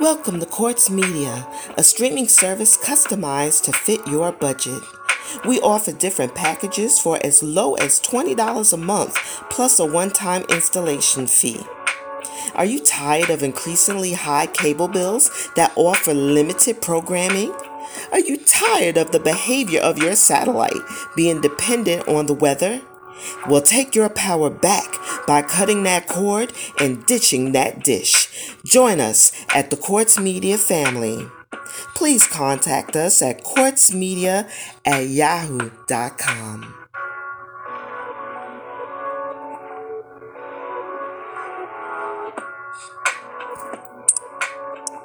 Welcome to Quartz Media, a streaming service customized to fit your budget. We offer different packages for as low as $20 a month, plus a one time installation fee. Are you tired of increasingly high cable bills that offer limited programming? Are you tired of the behavior of your satellite being dependent on the weather? We'll take your power back by cutting that cord and ditching that dish. Join us at the Quartz Media family. Please contact us at quartzmedia at yahoo.com.